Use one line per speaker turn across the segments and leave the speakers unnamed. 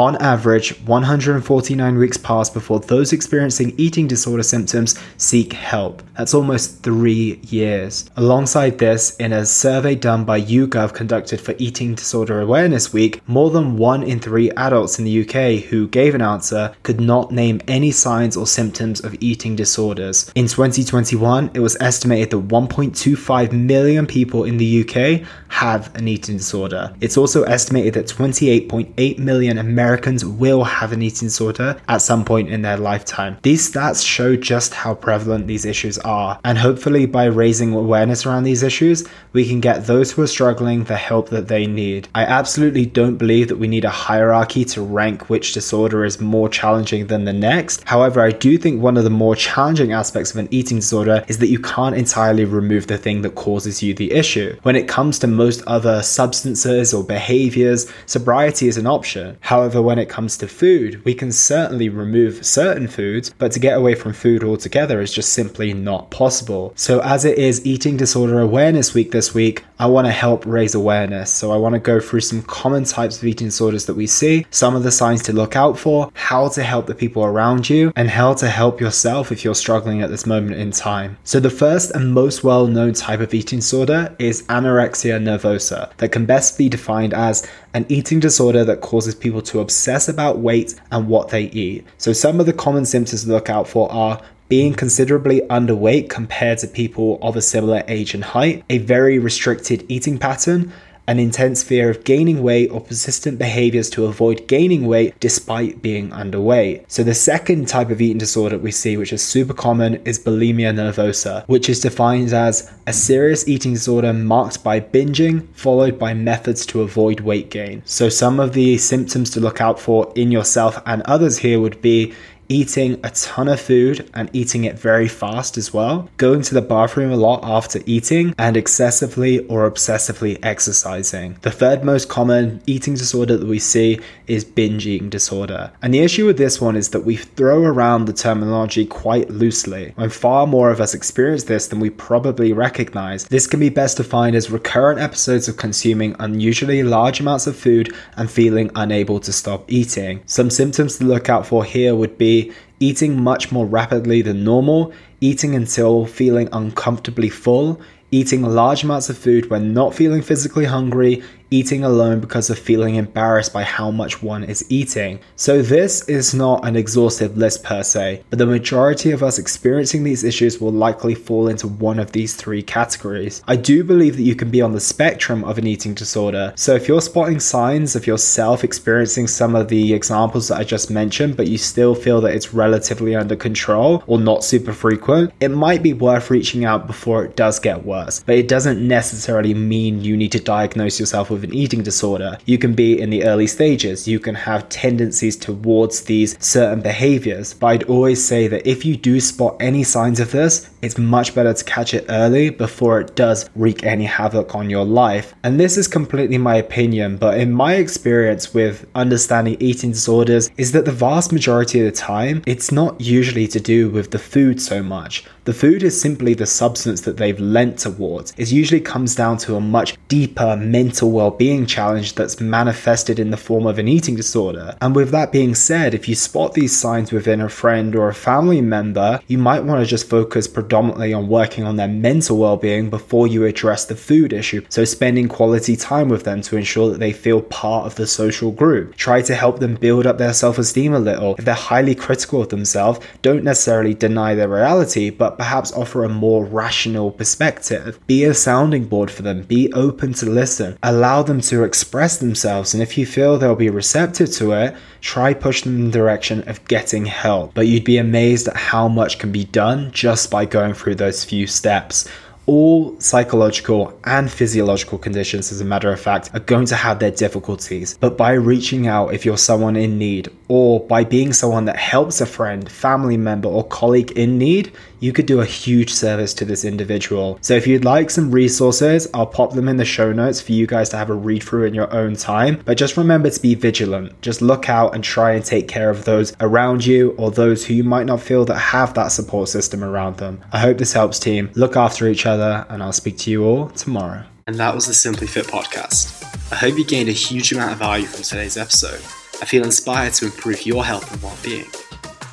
On average, 149 weeks pass before those experiencing eating disorder symptoms seek help. That's almost three years. Alongside this, in a survey done by YouGov conducted for Eating Disorder Awareness Week, more than one in three adults in the UK who gave an answer could not name any signs or symptoms of eating disorders. In 2021, it was estimated that 1.25 million people in the UK have an eating disorder. It's also estimated that 28.8 million Americans will have an eating disorder at some point in their lifetime. These stats show just how prevalent these issues are, and hopefully, by raising awareness around these issues, we can get those who are struggling the help that they need. I absolutely don't believe that we need a hierarchy to rank which disorder is more challenging than the next. However, I do think one of the more challenging aspects of an eating disorder is that you can't entirely remove the thing that causes you the issue. When it comes to most other substances or behaviors, sobriety is an option. However, when it comes to food, we can certainly remove certain foods, but to get away from food altogether is just simply not possible. So, as it is Eating Disorder Awareness Week this week, I want to help raise awareness. So, I want to go through some common types of eating disorders that we see, some of the signs to look out for, how to help the people around you, and how to help yourself if you're struggling at this moment in time. So, the first and most well known type of eating disorder is anorexia nervosa, that can best be defined as an eating disorder that causes people to obsess about weight and what they eat. So, some of the common symptoms to look out for are being considerably underweight compared to people of a similar age and height, a very restricted eating pattern, an intense fear of gaining weight or persistent behaviors to avoid gaining weight despite being underweight. So, the second type of eating disorder we see, which is super common, is bulimia nervosa, which is defined as a serious eating disorder marked by binging, followed by methods to avoid weight gain. So, some of the symptoms to look out for in yourself and others here would be eating a ton of food and eating it very fast as well, going to the bathroom a lot after eating, and excessively or obsessively exercising. The third most common eating disorder that we see is binge eating disorder. And the issue with this one is that we throw around the terminology quite loosely. When far more of us experience this than we probably recognize, this can be best defined as recurrent episodes of consuming unusually large amounts of food and feeling unable to stop eating. Some symptoms to look out for here would be eating much more rapidly than normal, eating until feeling uncomfortably full, eating large amounts of food when not feeling physically hungry, eating alone because of feeling embarrassed by how much one is eating. So, this is not an exhaustive list per se, but the majority of us experiencing these issues will likely fall into one of these three categories. I do believe that you can be on the spectrum of an eating disorder. So, if you're spotting signs of yourself experiencing some of the examples that I just mentioned, but you still feel that it's relatively under control or not super frequent, it might be worth reaching out before it does get worse. But it doesn't necessarily mean you need to diagnose yourself with with an eating disorder. You can be in the early stages, you can have tendencies towards these certain behaviors. But I'd always say that if you do spot any signs of this, it's much better to catch it early before it does wreak any havoc on your life. And this is completely my opinion, but in my experience with understanding eating disorders, is that the vast majority of the time, it's not usually to do with the food so much. The food is simply the substance that they've lent towards. It usually comes down to a much deeper mental well being challenge that's manifested in the form of an eating disorder. And with that being said, if you spot these signs within a friend or a family member, you might want to just focus predominantly on working on their mental well being before you address the food issue. So, spending quality time with them to ensure that they feel part of the social group. Try to help them build up their self esteem a little. If they're highly critical of themselves, don't necessarily deny their reality, but perhaps offer a more rational perspective. Be a sounding board for them, be open to listen, allow them to express themselves, and if you feel they'll be receptive to it, try push them in the direction of getting help. But you'd be amazed at how much can be done just by going through those few steps all psychological and physiological conditions, as a matter of fact, are going to have their difficulties. But by reaching out if you're someone in need, or by being someone that helps a friend, family member, or colleague in need, you could do a huge service to this individual. So if you'd like some resources, I'll pop them in the show notes for you guys to have a read through in your own time. But just remember to be vigilant. Just look out and try and take care of those around you or those who you might not feel that have that support system around them. I hope this helps, team. Look after each other, and I'll speak to you all tomorrow.
And that was the Simply Fit podcast. I hope you gained a huge amount of value from today's episode.
I feel inspired to improve your health and well being.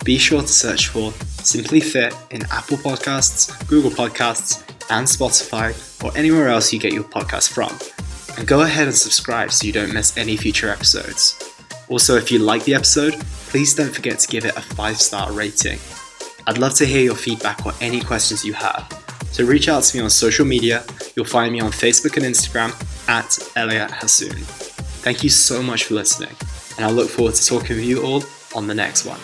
Be sure to search for Simply Fit in Apple Podcasts, Google Podcasts, and Spotify, or anywhere else you get your podcast from. And go ahead and subscribe so you don't miss any future episodes. Also, if you like the episode, please don't forget to give it a 5 star rating. I'd love to hear your feedback or any questions you have. So reach out to me on social media. You'll find me on Facebook and Instagram at Elliot Hasoon. Thank you so much for listening, and I look forward to talking with you all on the next one.